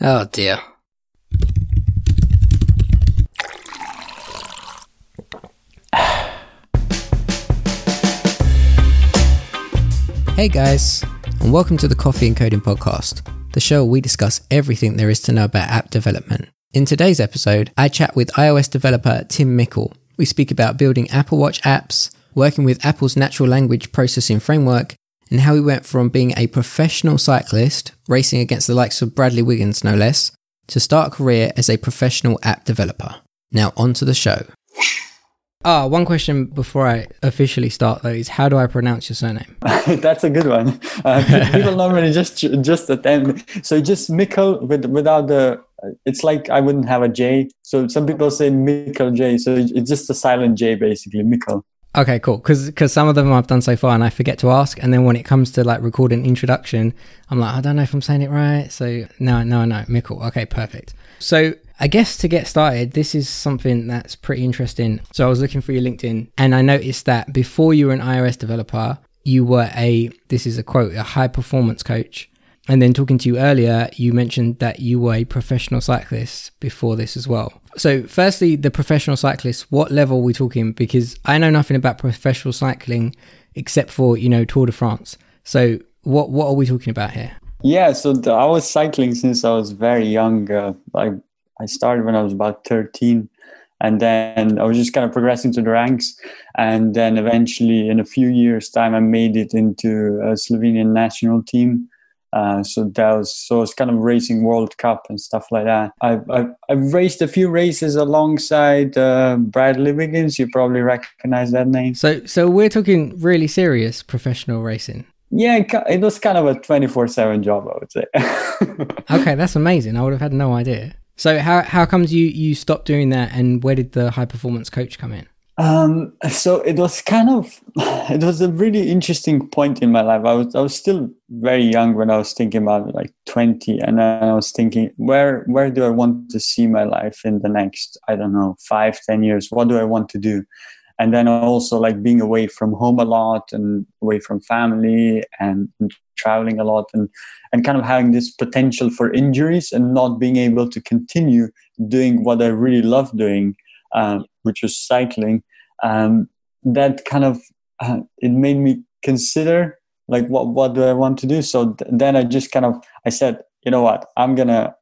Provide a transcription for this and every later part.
Oh dear. Hey guys, and welcome to the Coffee and Coding Podcast, the show where we discuss everything there is to know about app development. In today's episode, I chat with iOS developer Tim Mikelj. We speak about building Apple Watch apps, working with Apple's natural language processing framework, and how he went from being a professional cyclist, racing against the likes of Bradley Wiggins no less, to start a career as a professional app developer. Now, on to the show. Ah, one question before I officially start though is how do I pronounce your surname? That's a good one. Uh, people normally just just attempt. So just Mikkel with without the. It's like I wouldn't have a J. So some people say Mikkel J. So it's just a silent J basically. Mikkel. Okay, cool. Because because some of them I've done so far and I forget to ask, and then when it comes to like recording introduction, I'm like I don't know if I'm saying it right. So no, no, no, Mikkel. Okay, perfect. So I guess to get started, this is something that's pretty interesting. So I was looking for your LinkedIn and I noticed that before you were an iOS developer, you were a, this is a quote, a high performance coach. And then talking to you earlier, you mentioned that you were a professional cyclist before this as well. So, firstly, the professional cyclist, what level are we talking? Because I know nothing about professional cycling except for, you know, Tour de France. So, what, what are we talking about here? Yeah, so the, I was cycling since I was very young. Uh, like I started when I was about 13 and then I was just kind of progressing to the ranks. And then eventually, in a few years' time, I made it into a Slovenian national team. Uh, so that was so it's kind of racing World Cup and stuff like that. I've I've, I've raced a few races alongside uh, Bradley Wiggins. You probably recognize that name. So so we're talking really serious professional racing. Yeah, it was kind of a twenty four seven job, I would say. okay, that's amazing. I would have had no idea. So how how comes you you stopped doing that, and where did the high performance coach come in? Um, so it was kind of it was a really interesting point in my life. I was I was still very young when I was thinking about like twenty, and I was thinking where where do I want to see my life in the next I don't know five ten years? What do I want to do? and then also like being away from home a lot and away from family and, and, traveling a lot and and kind of having this potential for injuries and not being able to continue doing what I really love doing, um, which was cycling. Um, that kind of uh, it made me consider like what what do I want to do. So th- then I just kind of I said, you know what, I'm gonna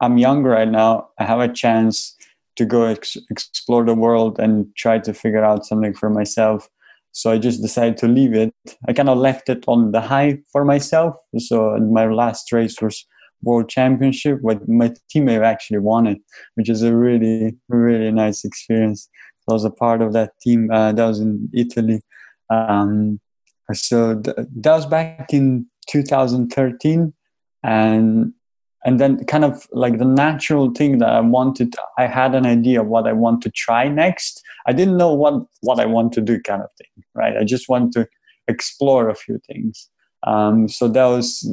I'm young right now. I have a chance to go ex- explore the world and try to figure out something for myself. So I just decided to leave it. I kind of left it on the high for myself. So my last race was World Championship, but my teammate actually won it, which is a really, really nice experience. I was a part of that team. Uh, that was in Italy. Um, so th- that was back in 2013, and and then kind of like the natural thing that i wanted i had an idea of what i want to try next i didn't know what what i want to do kind of thing right i just want to explore a few things um, so that was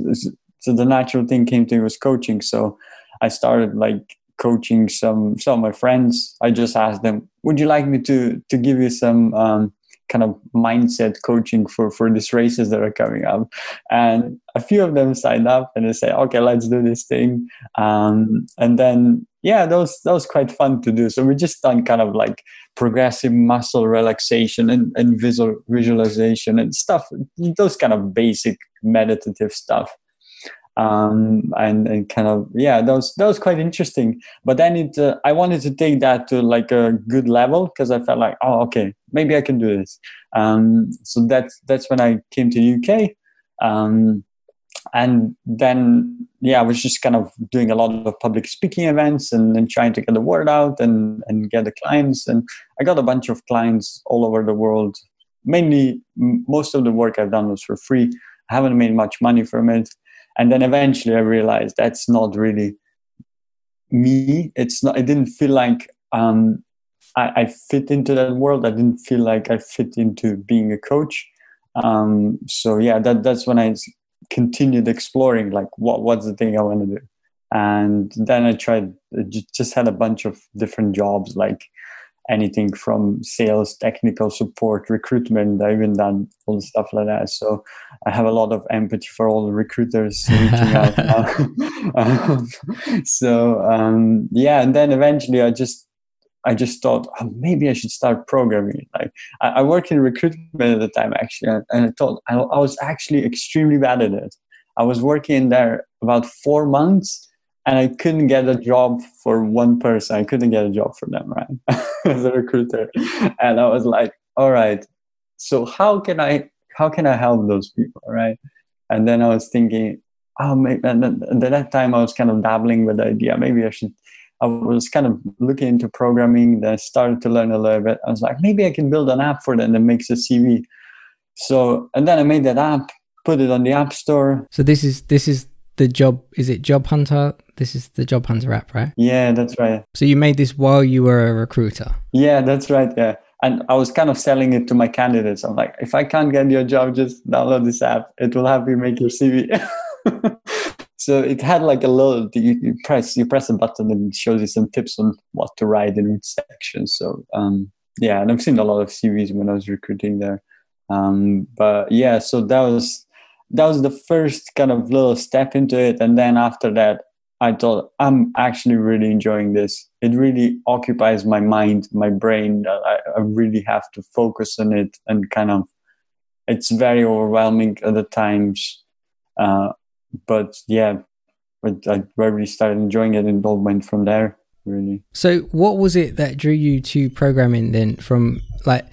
so the natural thing came to me was coaching. So i started like coaching some some of my friends. I just asked them would you like me to to give you some um, kind of mindset coaching for for these races that are coming up? And a few of them signed up and they say okay let's do this thing. Um, and then yeah that was that was quite fun to do. So we just done kind of like progressive muscle relaxation and, and visual visualization and stuff those kind of basic meditative stuff um, and, and kind of yeah that was that was quite interesting. But then it uh, i wanted to take that to like a good level because i felt like oh okay maybe i can do this. Um, so that's that's when i came to uk um, and then yeah i was just kind of doing a lot of public speaking events and, and trying to get the word out and, and get the clients. And i got a bunch of clients all over the world. Mainly most of the work i've done was for free. I haven't made much money from it and then eventually i realized that's not really me. It's not i didn't feel like um, I, I, fit into that world. I didn't feel like i fit into being a coach. Um, so yeah that that's when i continued exploring like what what's the thing i want to do? And then i tried just had a bunch of different jobs like anything from sales, technical support, recruitment. I've even done all the stuff like that. So I have a lot of empathy for all the recruiters reaching out um, so um, yeah, and then eventually I just I just thought oh, maybe I should start programming. Like I, I worked in recruitment at the time actually, and I thought I, I was actually extremely bad at it. I was working there about four months and I couldn't get a job for one person. I couldn't get a job for them, right? As a recruiter. And I was like, all right, so how can I how can I help those people, right? And then I was thinking, oh, maybe, and then at that time I was kind of dabbling with the idea, maybe I should. I was kind of looking into programming. Then I started to learn a little bit. I was like, maybe I can build an app for them that makes a CV. So, and then I made that app, put it on the App Store. So this is this is the job. Is it Job Hunter? This is the Job Hunter app, right? Yeah, that's right. So you made this while you were a recruiter. Yeah, that's right. Yeah and I was kind of selling it to my candidates. I'm like, if I can't get your job, just download this app. It will help you make your CV. so it had like a little you, you, press you press a button and it shows you some tips on what to write in which section. So um, yeah, and I've seen a lot of CVs when I was recruiting there. Um, but yeah, so that was that was the first kind of little step into it, and then after that, I thought I'm actually really enjoying this. It really occupies my mind, my brain. I, I really have to focus on it and kind of. It's very overwhelming at the times, uh, but yeah, but I really started enjoying it, and all went from there. Really. So, what was it that drew you to programming then? From like,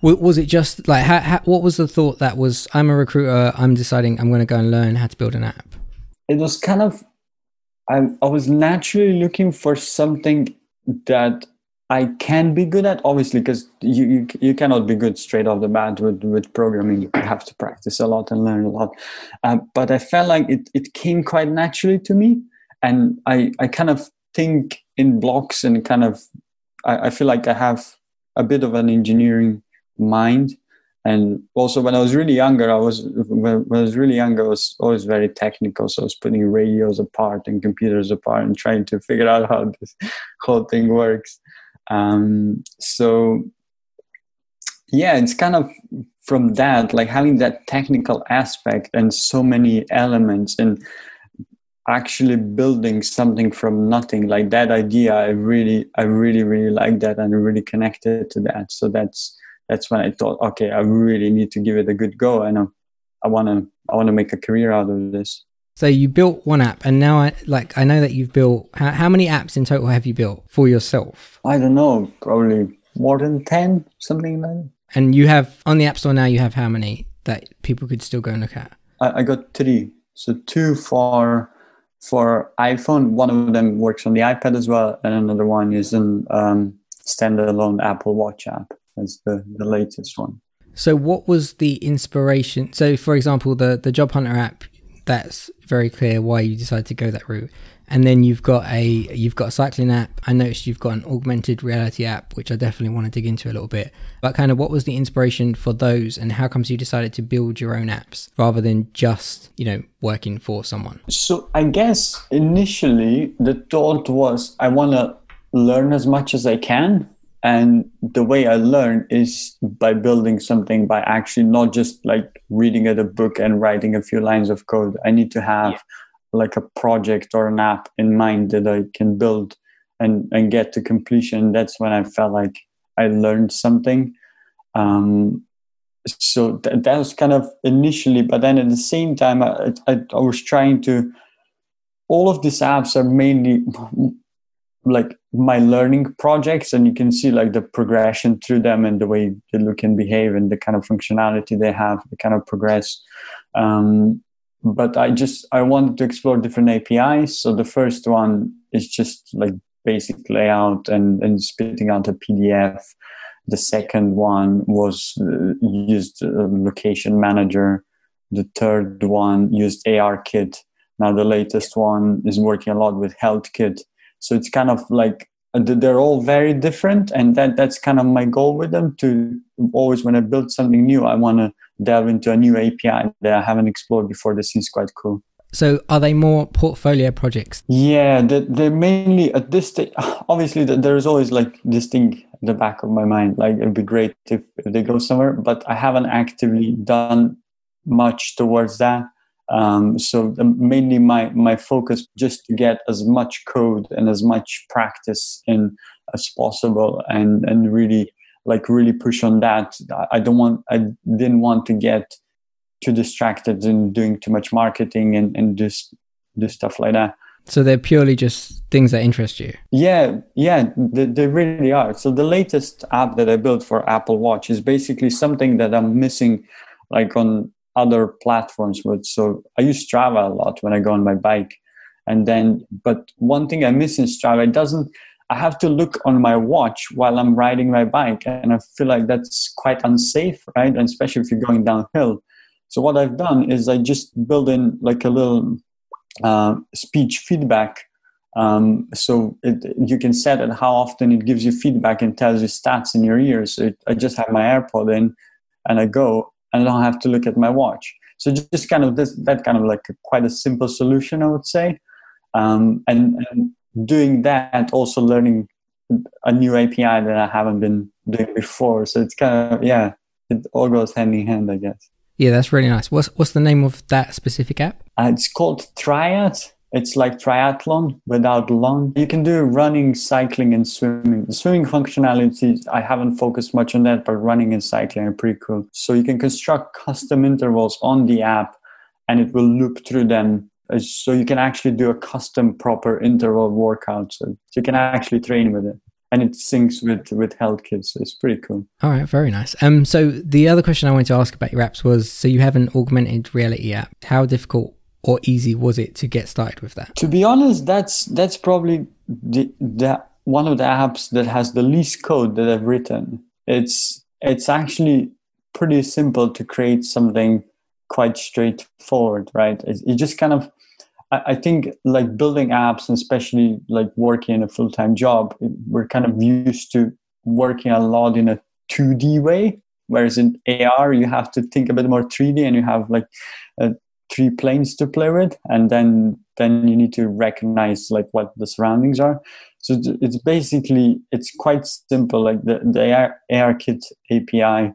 was it just like, how, how, what was the thought that was? I'm a recruiter. I'm deciding I'm going to go and learn how to build an app. It was kind of I, I was naturally looking for something that I can be good at, obviously, because you, you, you cannot be good straight off the bat with, with programming. You have to practice a lot and learn a lot. Uh, but I felt like it, it came quite naturally to me. And I, I kind of think in blocks and kind of, I, I feel like I have a bit of an engineering mind and also when i was really younger i was when, i was really younger i was always very technical. So i was putting radios apart and computers apart and trying to figure out how this whole thing works. Um, so yeah it's kind of from that like having that technical aspect and so many elements and actually building something from nothing. Like that idea i really i really really like that and really connected to that. So that's that's when I thought, okay, I really need to give it a good go, and I want to I want to make a career out of this. So you built one app, and now I like I know that you've built. How, how many apps in total have you built for yourself? I don't know, probably more than ten, something like that. And you have on the App Store now. You have how many that people could still go and look at? I, I got three. So two for for iPhone. One of them works on the iPad as well, and another one is an um, standalone Apple Watch app as the, the latest one. So, what was the inspiration? So, for example, the the Job Hunter app, that's very clear why you decided to go that route. And then you've got a you've got a cycling app. I noticed you've got an augmented reality app, which I definitely want to dig into a little bit. But kind of, what was the inspiration for those, and how comes you decided to build your own apps rather than just you know working for someone? So, I guess initially the thought was I want to learn as much as I can and the way i learn is by building something by actually not just like reading at a book and writing a few lines of code. I need to have yeah. like a project or an app in mind that i can build and and get to completion. That's when i felt like i learned something. Um, so th- that was kind of initially but then at the same time I, I, I was trying to all of these apps are mainly like my learning projects and you can see like the progression through them and the way they look and behave and the kind of functionality they have they kind of progress. Um, but i just i wanted to explore different apis so the first one is just like basic layout and, and spitting out a pdf the second one was uh, used uh, location manager. The third one used arkit now the latest one is working a lot with healthkit so it's kind of like uh, they're all very different and that that's kind of my goal with them to always when i build something new i want to delve into a new api that i haven't explored before this seems quite cool So, are they more portfolio projects? Yeah, they're, they're mainly at this stage. Obviously, there's always like this thing at the back of my mind. Like, it'd be great if, if they go somewhere, but I haven't actively done much towards that. Um, so mainly my my focus just to get as much code and as much practice in as possible, and and really like really push on that. I don't want I didn't want to get too distracted in doing too much marketing and and just do stuff like that. So they're purely just things that interest you. Yeah, yeah, they, they really are. So the latest app that I built for Apple Watch is basically something that I'm missing, like on other platforms with. So I use Strava a lot when I go on my bike. And then, but one thing I miss in Strava, it doesn't, I have to look on my watch while I'm riding my bike. And I feel like that's quite unsafe, right? And especially if you're going downhill. So what I've done is I just build in like a little uh, speech feedback. Um, so it, you can set it how often it gives you feedback and tells you stats in your ears. So it, I just have my AirPod in and I go and I don't have to look at my watch. So just kind of this, that kind of like a, quite a simple solution, I would say. Um, and, and, doing that, also learning a new API that I haven't been doing before. So it's kind of yeah, it all goes hand in hand, I guess. Yeah, that's really nice. What's what's the name of that specific app? Uh, it's called Triad. It's like triathlon without long. You can do running, cycling, and swimming. The swimming functionality, I haven't focused much on that, but running and cycling are pretty cool. So you can construct custom intervals on the app and it will loop through them. Uh, so you can actually do a custom proper interval workout. So you can actually train with it and it syncs with with health HealthKit, so it's pretty cool. All right, very nice. Um, so the other question I wanted to ask about your apps was: so you have an augmented reality app. How difficult or easy was it to get started with that? To be honest, that's that's probably the, the one of the apps that has the least code that I've written. It's it's actually pretty simple to create something quite straightforward, right? It, it just kind of I, I think like building apps, and especially like working in a full time job, we're kind of used to working a lot in a 2D way, whereas in AR you have to think a bit more 3D, and you have like a three planes to play with and then then you need to recognize like what the surroundings are. So it's basically it's quite simple like the, the AR, ARKit api i.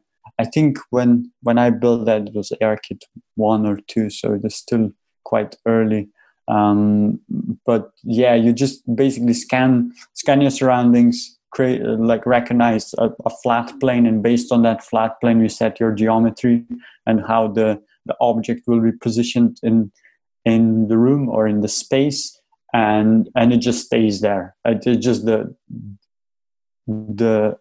Think when when i built that it was ARKit 1 or 2 so it's still quite early. Um, but yeah you just basically scan scan your surroundings create like recognize a, a flat plane and based on that flat plane you set your geometry and how the the object will be positioned in in the room or in the space and and it just stays there. It just the the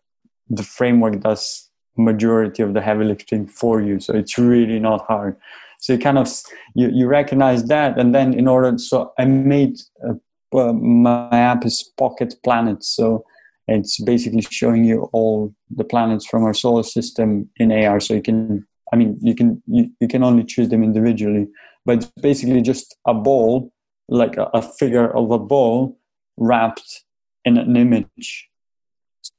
the framework does majority of the heavy lifting for you so it's really not hard. So you kind of you, you recognize that and then in order so i made uh, my app is pocket planets so it's basically showing you all the planets from our solar system in ar so you can I mean, you can you, you can only choose them individually, but it's basically just a ball, like a, a figure of a ball wrapped in an image.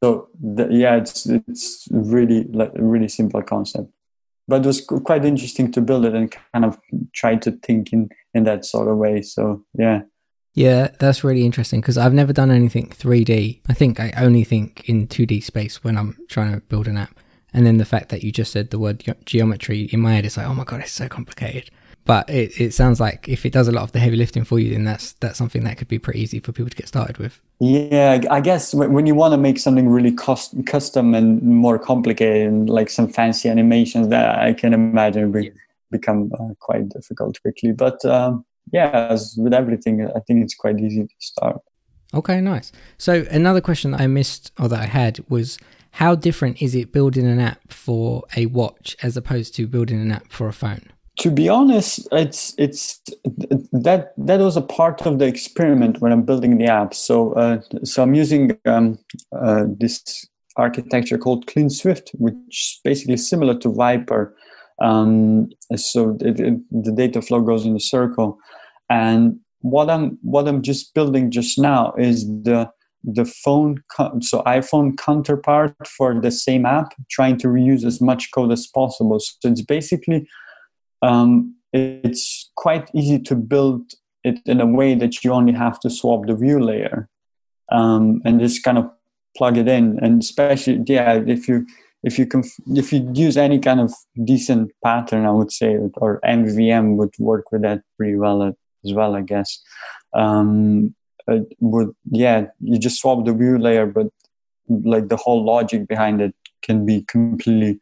So the, yeah, it's it's really like a really simple concept, but it was quite interesting to build it and kind of try to think in in that sort of way. So yeah. Yeah, that's really interesting because I've never done anything 3D. I think I only think in 2D space when I'm trying to build an app. And then the fact that you just said the word ge- geometry in my head, is like, oh my god, it's so complicated. But it, it sounds like if it does a lot of the heavy lifting for you, then that's that's something that could be pretty easy for people to get started with. Yeah, I guess when you want to make something really cost, custom and more complicated, and like some fancy animations, that I can imagine be, become uh, quite difficult quickly. But um, yeah, as with everything, I think it's quite easy to start. Okay, nice. So another question that I missed or that I had was how different is it building an app for a watch as opposed to building an app for a phone? To be honest, it's it's that that was a part of the experiment when I'm building the app. So uh, so I'm using um, uh, this architecture called Clean Swift, which is basically similar to Viper. Um, so it, it, the data flow goes in a circle, and what I'm what I'm just building just now is the the phone so iphone counterpart for the same app trying to reuse as much code as possible so it's basically um, it's quite easy to build it in a way that you only have to swap the view layer um, and just kind of plug it in. And especially, yeah, if you if you can if you use any kind of decent pattern, I would say, or MVVM would work with that pretty well as well, I guess. Um, would yeah, you just swap the view layer, but like the whole logic behind it can be completely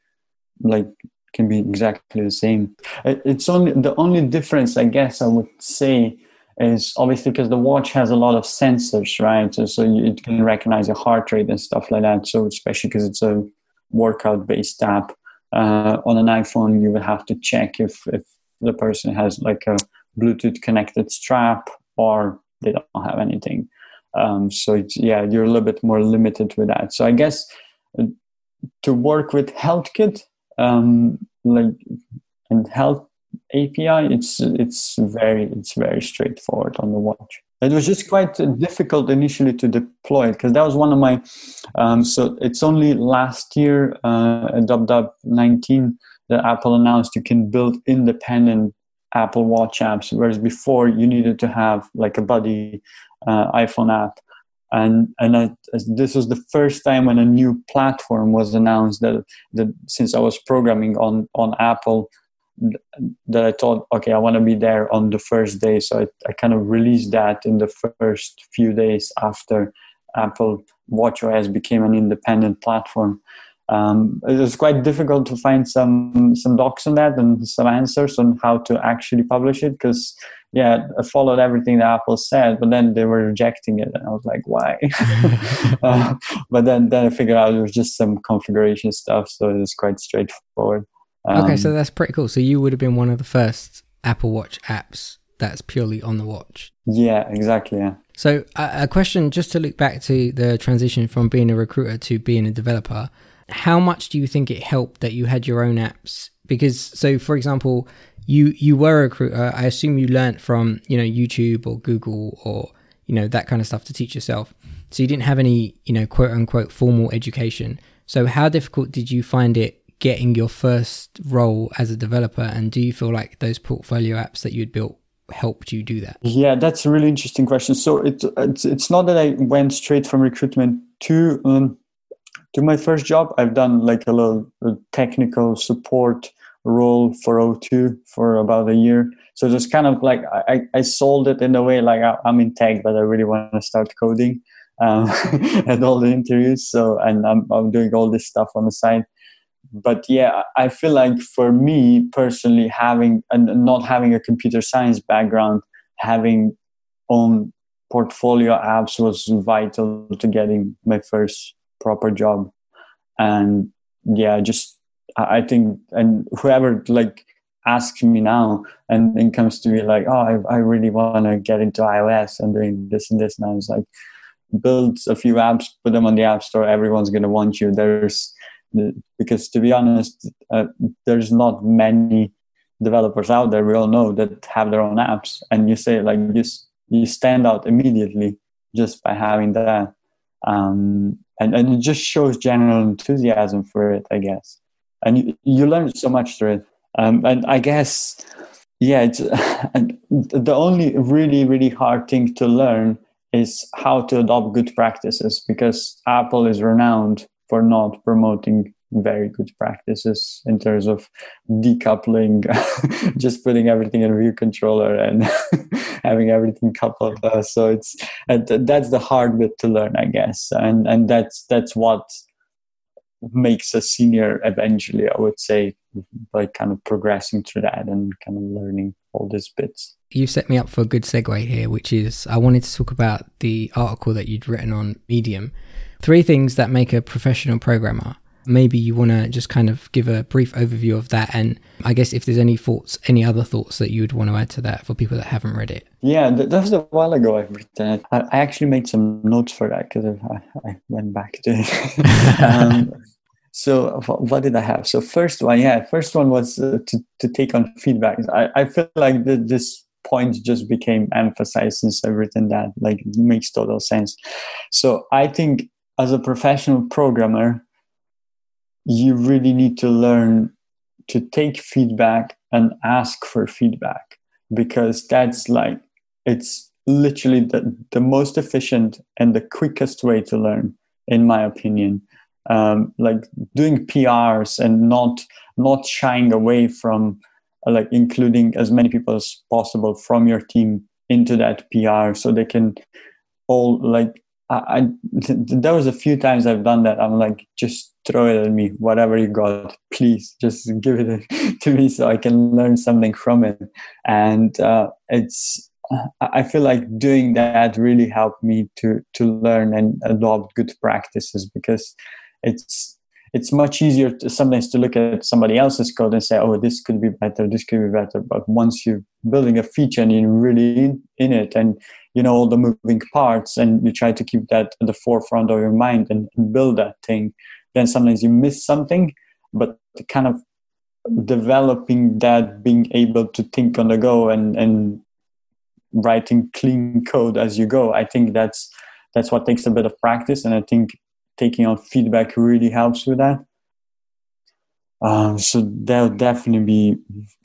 like can be exactly the same. It's only the only difference, I guess, I would say, is obviously because the watch has a lot of sensors, right? So, so it can recognize your heart rate and stuff like that. So especially because it's a workout-based app, uh, on an iPhone you would have to check if if the person has like a Bluetooth connected strap or they don't have anything. Um, so yeah, you're a little bit more limited with that. So I guess uh, to work with HealthKit, um, like and health API, it's it's very it's very straightforward on the watch. It was just quite difficult initially to deploy it because that was one of my. Um, so it's only last year uh, at WW 19 that Apple announced you can build independent Apple Watch apps, whereas before you needed to have like a buddy uh, iPhone app. And and I, this was the first time when a new platform was announced that that since I was programming on on Apple that I thought okay I want to be there on the first day. So I, I kind of released that in the first few days after Apple WatchOS became an independent platform um, it was quite difficult to find some some docs on that and some answers on how to actually publish it because yeah i followed everything that apple said but then they were rejecting it and i was like why? Uh, but then then i figured out it was just some configuration stuff so it was quite straightforward. Um, okay so that's pretty cool. So you would have been one of the first apple watch apps that's purely on the watch? Yeah exactly yeah. So a question just to look back to the transition from being a recruiter to being a developer how much do you think it helped that you had your own apps? Because so, for example, you you were a recruiter. I assume you learnt from you know YouTube or Google or you know that kind of stuff to teach yourself. So you didn't have any you know quote unquote formal education. So how difficult did you find it getting your first role as a developer? And do you feel like those portfolio apps that you'd built helped you do that? Yeah, that's a really interesting question. So it, it's it's not that I went straight from recruitment to um, to my first job, I've done like a little technical support role for O2 for about a year. So just kind of like I, I sold it in a way like I, am in tech, but I really want to start coding um, at all the interviews. So and I'm I'm doing all this stuff on the side. But yeah, I feel like for me personally, having and not having a computer science background, having own portfolio apps was vital to getting my first proper job. And yeah just i think and whoever like asks me now and then comes to me like oh i, I really want to get into ios and doing this and this now it's like build a few apps put them on the app store everyone's going to want you. There's because to be honest uh, there's not many developers out there we all know that have their own apps. And you say like you, you stand out immediately just by having that um, and, and it just shows general enthusiasm for it i guess. And you, you learn so much through it. Um, and i guess yeah it's the only really really hard thing to learn is how to adopt good practices because apple is renowned for not promoting very good practices in terms of decoupling, just putting everything in a view controller and having everything coupled. Uh, so it's that's the hard bit to learn, I guess, and and that's that's what makes a senior eventually. I would say, by kind of progressing through that and kind of learning all these bits. You set me up for a good segue here, which is I wanted to talk about the article that you'd written on Medium. Three things that make a professional programmer maybe you want to just kind of give a brief overview of that and i guess if there's any thoughts any other thoughts that you would want to add to that for people that haven't read it? Yeah that was a while ago i've written it i actually made some notes for that because I, I, went back to it. Um, so what did i have? So first one yeah first one was uh, to, to take on feedback. I, I feel like the, this point just became emphasized since i've written that like makes total sense. So i think as a professional programmer you really need to learn to take feedback and ask for feedback because that's like it's literally the, the most efficient and the quickest way to learn in my opinion. Um, like doing prs and not not shying away from uh, like including as many people as possible from your team into that pr so they can all like I, I there was a few times I've done that. I'm like, just throw it at me, whatever you got, please, just give it to me so I can learn something from it. And uh, it's, I feel like doing that really helped me to to learn and adopt good practices because it's it's much easier to sometimes to look at somebody else's code and say, oh, this could be better, this could be better. But once you're building a feature and you're really in, in it and you know all the moving parts and you try to keep that at the forefront of your mind and, build that thing, then sometimes you miss something. But kind of developing that, being able to think on the go and, and writing clean code as you go, I think that's that's what takes a bit of practice. And I think taking on feedback really helps with that. Um, so that would definitely be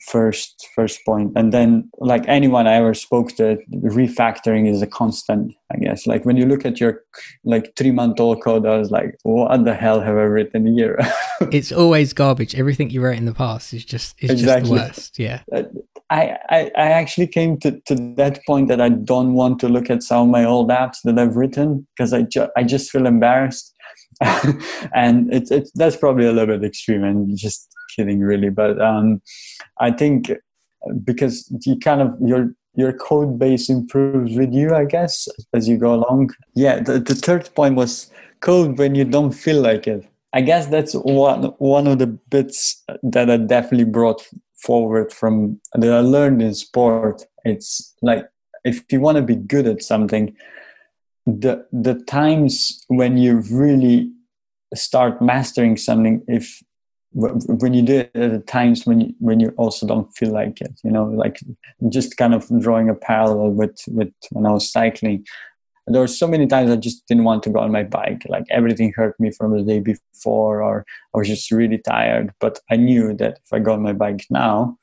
first first point. And then, like anyone I ever spoke to, refactoring is a constant. I guess. Like when you look at your like three month old code, I was like, what the hell have I written here? it's always garbage. Everything you wrote in the past is just is exactly. just the worst. Yeah. Uh, I, I, I actually came to, to that point that I don't want to look at some of my old apps that I've written because I, ju- I just feel embarrassed and it's that's probably a little bit extreme and just kidding really. But um, i think because you kind of your your code base improves with you i guess as you go along. Yeah the, the third point was code when you don't feel like it. I guess that's one one of the bits that i definitely brought forward from that i learned in sport. It's like if you want to be good at something the the times when you really start mastering something if when you do it at the times when you when you also don't feel like it you know like just kind of drawing a parallel with with when i was cycling. There were so many times i just didn't want to go on my bike like everything hurt me from the day before or i was just really tired but i knew that if i go on my bike now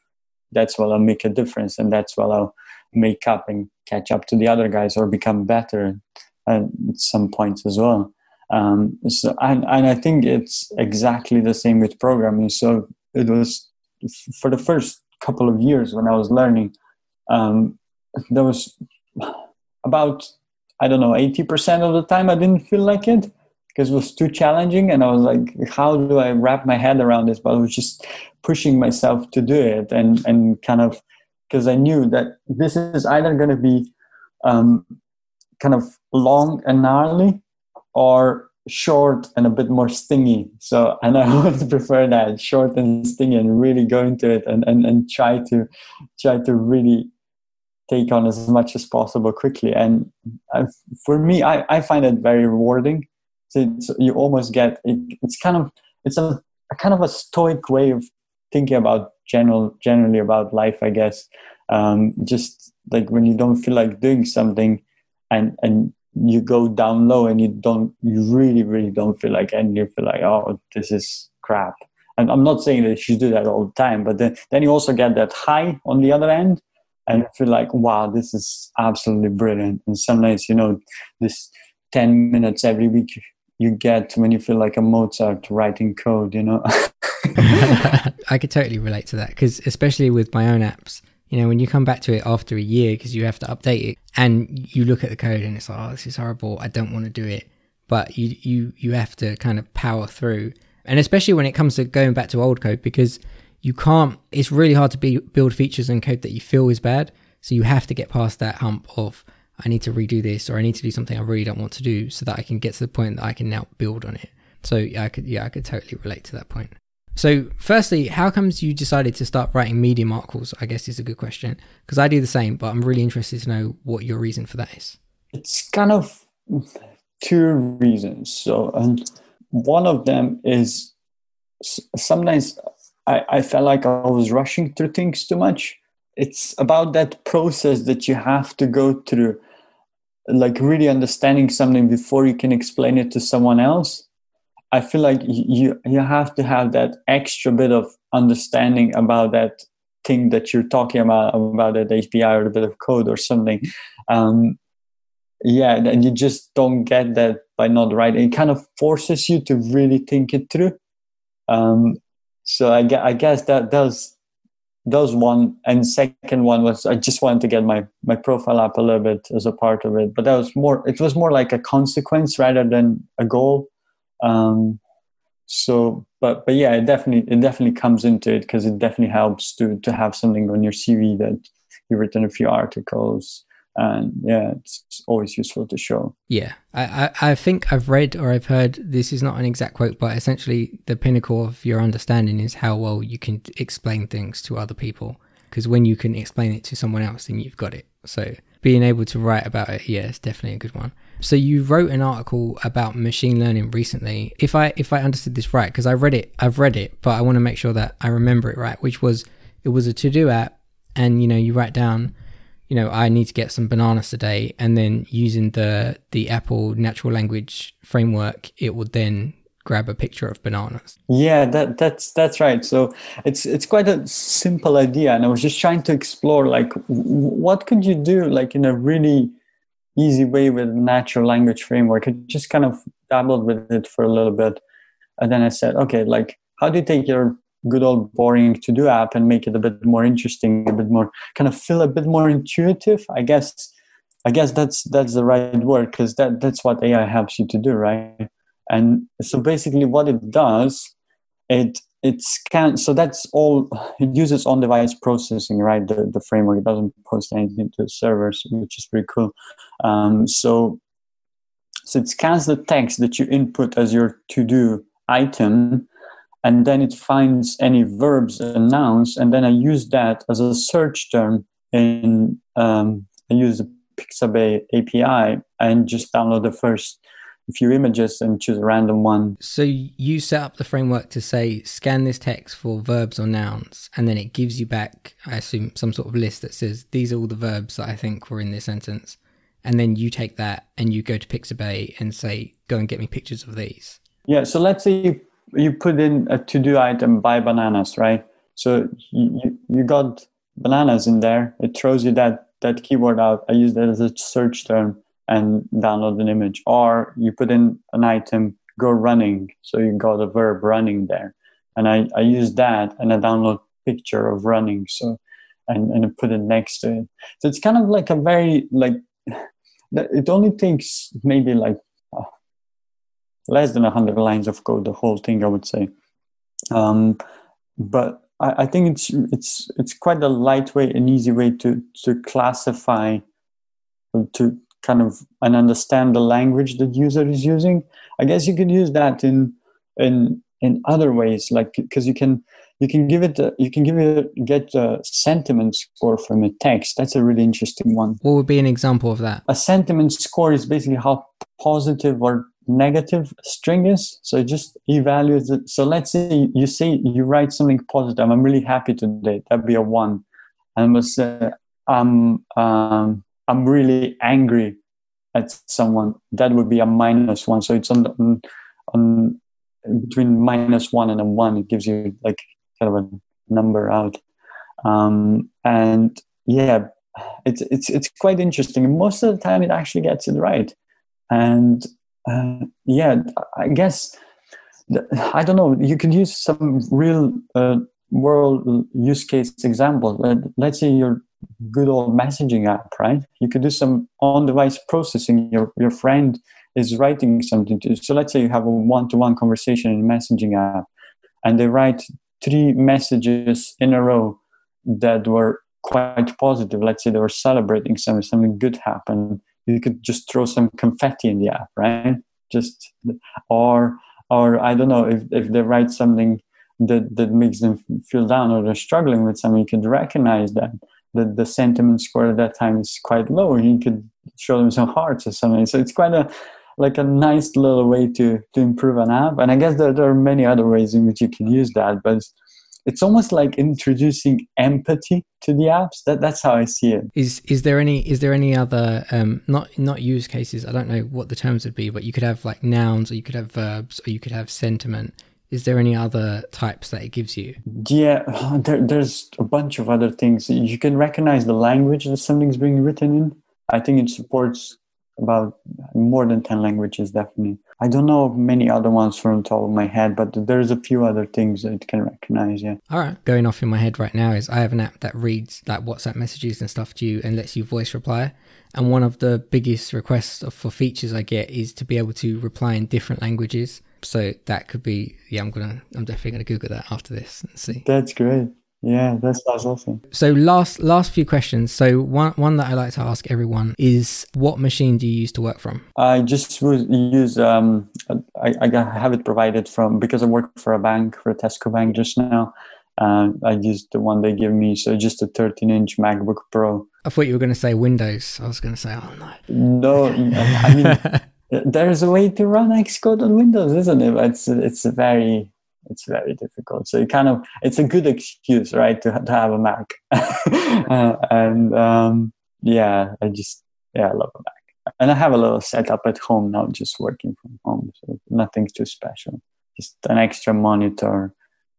that's what i'll make a difference and that's what i'll make up and catch up to the other guys or become better at some points as well. Um, so, and, and I think it's exactly the same with programming. So it was for the first couple of years when I was learning, um, there was about, I don't know, 80% of the time I didn't feel like it because it was too challenging. And I was like, how do I wrap my head around this? But I was just pushing myself to do it and, and kind of, because I knew that this is either going to be um, kind of long and gnarly or short and a bit more stingy. So, and I would prefer that short and stingy and really go into it and, and, and try to, try to really take on as much as possible quickly. And I, for me, I, I find it very rewarding. So you almost get, it, it's kind of, it's a, a kind of a stoic way of thinking about general, generally about life, I guess. Um, just like when you don't feel like doing something, and and you go down low and you don't you really really don't feel like and you feel like oh this is crap. And i'm not saying that you should do that all the time but then then you also get that high on the other end and feel like wow this is absolutely brilliant. And sometimes you know this 10 minutes every week you get when you feel like a mozart writing code you know? I could totally relate to that because especially with my own apps you know, when you come back to it after a year because you have to update it and you look at the code and it's like, oh, this is horrible. I don't want to do it. But you, you, you have to kind of power through. And especially when it comes to going back to old code because you can't, it's really hard to be, build features in code that you feel is bad. So you have to get past that hump of, I need to redo this or I need to do something I really don't want to do so that I can get to the point that I can now build on it. So yeah, I could, yeah, I could totally relate to that point. So, firstly, how comes you decided to start writing medium articles? I guess is a good question because I do the same, but I'm really interested to know what your reason for that is. It's kind of two reasons. So, um, one of them is sometimes I, I felt like I was rushing through things too much. It's about that process that you have to go through, like really understanding something before you can explain it to someone else I feel like you you have to have that extra bit of understanding about that thing that you're talking about about that API or a bit of code or something. Um, yeah, and you just don't get that by not writing. It kind of forces you to really think it through. Um, so I, I guess that does does one and second one was i just wanted to get my my profile up a little bit as a part of it but that was more it was more like a consequence rather than a goal um so but but yeah it definitely it definitely comes into it because it definitely helps to to have something on your cv that you've written a few articles and yeah it's always useful to show. Yeah I, I, I think i've read or i've heard this is not an exact quote but essentially the pinnacle of your understanding is how well you can explain things to other people. Because when you can explain it to someone else then you've got it. So being able to write about it yeah it's definitely a good one so you wrote an article about machine learning recently if i if i understood this right because i read it i've read it but i want to make sure that i remember it right which was it was a to-do app and you know you write down you know, I need to get some bananas today, and then using the the Apple natural language framework, it would then grab a picture of bananas. Yeah, that that's that's right. So it's it's quite a simple idea, and I was just trying to explore like what could you do like in a really easy way with natural language framework. I just kind of dabbled with it for a little bit, and then I said, okay, like how do you take your good old boring to do app and make it a bit more interesting a bit more kind of feel a bit more intuitive? I guess i guess that's that's the right word because that that's what ai helps you to do right? And so basically what it does it it scans so that's all it uses on device processing right? The, the framework it doesn't post anything to servers which is pretty cool. Um, so so it scans the text that you input as your to do item and then it finds any verbs and nouns, and then I use that as a search term in um, I use the Pixabay API and just download the first few images and choose a random one. So you set up the framework to say scan this text for verbs or nouns, and then it gives you back, I assume, some sort of list that says these are all the verbs that I think were in this sentence. And then you take that and you go to Pixabay and say, go and get me pictures of these. Yeah. So let's say you you put in a to-do item buy bananas right so you, you got bananas in there it throws you that that keyword out i use that as a search term and download an image or you put in an item go running. So you got a verb running there. And i, I use that and i download picture of running. So and, and I put it next to it. So it's kind of like a very like it only takes maybe like less than 100 lines of code the whole thing i would say. Um, but I, I, think it's it's it's quite a lightweight and easy way to to classify to kind of and understand the language the user is using i guess you could use that in in in other ways like because you can you can give it a, you can give it get a sentiment score from a text that's a really interesting one what would be an example of that a sentiment score is basically how positive or negative string is. So it just evaluates it. So let's say you say you write something positive. I'm really happy today. That'd be a one. And was uh, I'm um, I'm really angry at someone. That would be a minus one. So it's on, on, on between minus one and a one. It gives you like kind of a number out. Um, and yeah, it's it's it's quite interesting. Most of the time, it actually gets it right. And uh, yeah, I guess I don't know. You could use some real uh, world use case example. Let, us say your good old messaging app, right? You could do some on-device processing. Your your friend is writing something to. You. So let's say you have a one-to-one conversation in a messaging app, and they write three messages in a row that were quite positive. Let's say they were celebrating something, something good happened you could just throw some confetti in the app, right? Just or or I don't know if if they write something that that makes them feel down or they're struggling with something, you could recognize that the the sentiment score at that time is quite low. You could show them some hearts or something. So it's quite a like a nice little way to to improve an app. And I guess there, there are many other ways in which you can use that, but it's almost like introducing empathy to the apps. That that's how I see it. Is is there any is there any other um, not not use cases? I don't know what the terms would be, but you could have like nouns, or you could have verbs, or you could have sentiment. Is there any other types that it gives you? Yeah, there, there's a bunch of other things. You can recognize the language that something's being written in. I think it supports about more than 10 languages, definitely. I don't know many other ones from the top of my head, but there's a few other things that it can recognize. Yeah. All right. Going off in my head right now is I have an app that reads like WhatsApp messages and stuff to you and lets you voice reply. And one of the biggest requests for features I get is to be able to reply in different languages. So that could be yeah. I'm gonna I'm definitely gonna Google that after this and see. That's great. Yeah, that's that's awesome. So last last few questions. So one one that I like to ask everyone is, what machine do you use to work from? I just use um, I, I have it provided from because I work for a bank for a Tesco bank just now. Uh, I used the one they give me, so just a 13 inch MacBook Pro. I thought you were going to say Windows. I was going to say, oh no. No, I mean, there's a way to run Xcode on Windows, isn't it? It's it's very it's very difficult. So it kind of it's a good excuse, right, to to have a Mac. uh, and um, yeah, I just yeah, I love a Mac. And I have a little setup at home now, just working from home. So nothing too special. Just an extra monitor,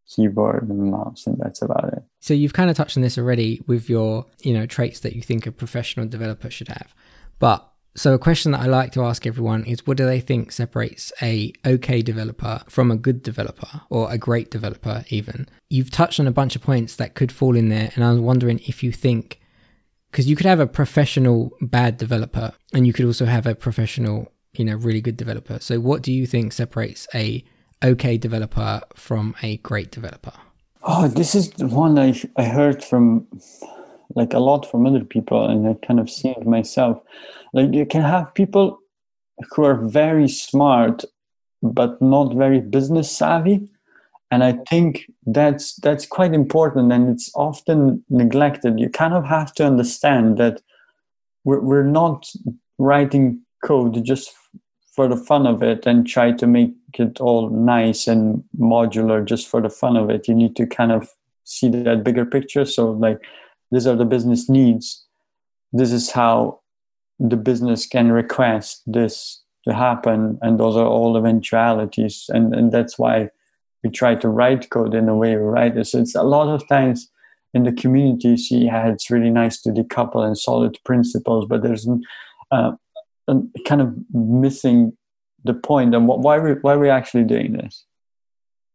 keyboard, and mouse, and that's about it. So you've kind of touched on this already with your you know traits that you think a professional developer should have, but so a question that I like to ask everyone is what do they think separates a okay developer from a good developer or a great developer even? You've touched on a bunch of points that could fall in there and I was wondering if you think because you could have a professional bad developer and you could also have a professional, you know, really good developer. So what do you think separates a okay developer from a great developer? Oh, this is the one I I heard from like a lot from other people and I kind of seen it myself. Like you can have people who are very smart but not very business savvy and i think that's that's quite important and it's often neglected. You kind of have to understand that we're, we're not writing code just for the fun of it and try to make it all nice and modular just for the fun of it. You need to kind of see that bigger picture. So like these are the business needs. This is how the business can request this to happen and those are all eventualities and, and that's why we try to write code in a way we write it so it's a lot of times in the community. You see yeah, it's really nice to decouple and solid principles but there's uh, kind of missing the point. and why we why are we actually doing this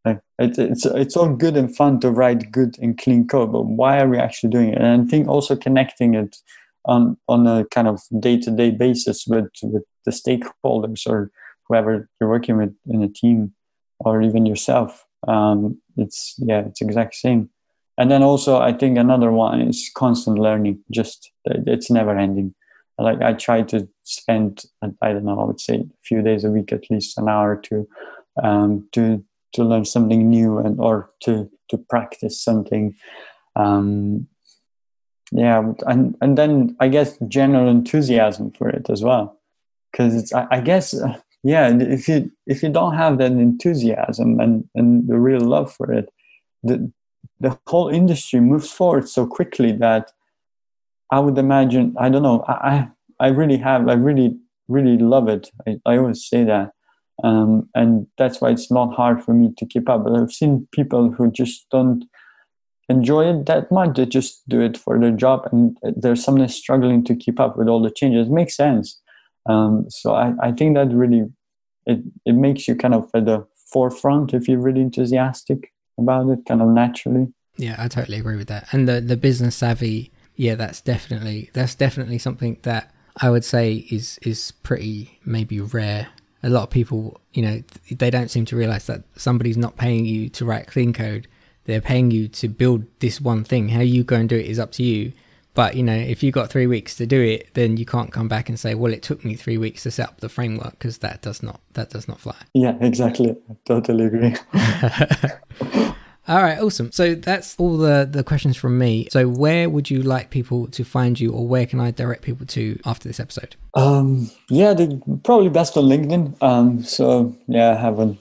like it, it's it's all good and fun to write good and clean code but why are we actually doing it and i think also connecting it on on a kind of day to day basis with with the stakeholders or whoever you're working with in a team or even yourself. Um, it's yeah, it's exact same. And then also, I think another one is constant learning. Just it's never ending. Like I try to spend, I don't know, I would say a few days a week, at least an hour or two, um, to to learn something new and or to to practice something. Um, yeah and and then i guess general enthusiasm for it as well. Because it's I, I guess uh, yeah if you if you don't have that enthusiasm and and the real love for it the the whole industry moves forward so quickly that i would imagine i don't know i i really have i really really love it. I, I always say that um, and that's why it's not hard for me to keep up but i've seen people who just don't enjoy it that much. They just do it for their job, and there's something struggling to keep up with all the changes. It makes sense. Um, so I, I think that really it it makes you kind of at the forefront if you're really enthusiastic about it, kind of naturally. Yeah, I totally agree with that. And the the business savvy, yeah, that's definitely that's definitely something that I would say is is pretty maybe rare. A lot of people, you know, they don't seem to realize that somebody's not paying you to write clean code they're paying you to build this one thing. How you go and do it is up to you. But you know, if you've got three weeks to do it, then you can't come back and say, "Well, it took me three weeks to set up the framework," because that does not that does not fly. Yeah, exactly. I totally agree. all right, awesome. So that's all the the questions from me. So where would you like people to find you, or where can I direct people to after this episode? Um, yeah, probably best on LinkedIn. Um, so yeah, I have a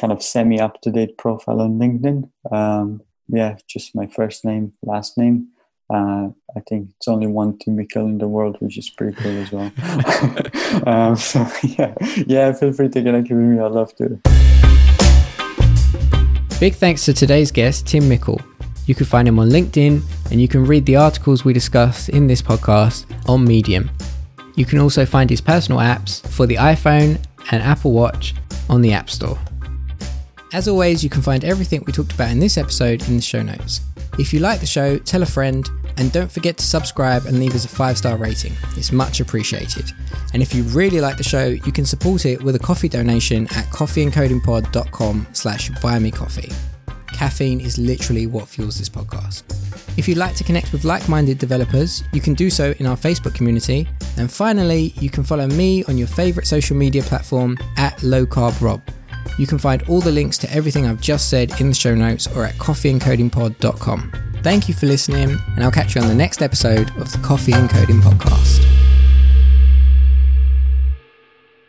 kind of semi up to date profile on LinkedIn. Um, yeah, just my first name, last name. Uh, I think it's only one to Tim Mikelj in the world, which is pretty cool as well. um, so yeah, yeah, feel free to connect with me. I'd love to. Big thanks to today's guest, Tim Mikelj. You can find him on LinkedIn and you can read the articles we discuss in this podcast on Medium. You can also find his personal apps for the iPhone and Apple Watch on the App Store. As always, you can find everything we talked about in this episode in the show notes. If you like the show, tell a friend, and don't forget to subscribe and leave us a five star rating. It's much appreciated. And if you really like the show, you can support it with a coffee donation at coffeeandcodingpod.com slash buy me coffee. Caffeine is literally what fuels this podcast. If you'd like to connect with like minded developers, you can do so in our Facebook community. And finally, you can follow me on your favourite social media platform at Low Carb Rob. You can find all the links to everything I've just said in the show notes or at coffeeandcodingpod.com. Thank you for listening, and I'll catch you on the next episode of the Coffee and Coding Podcast.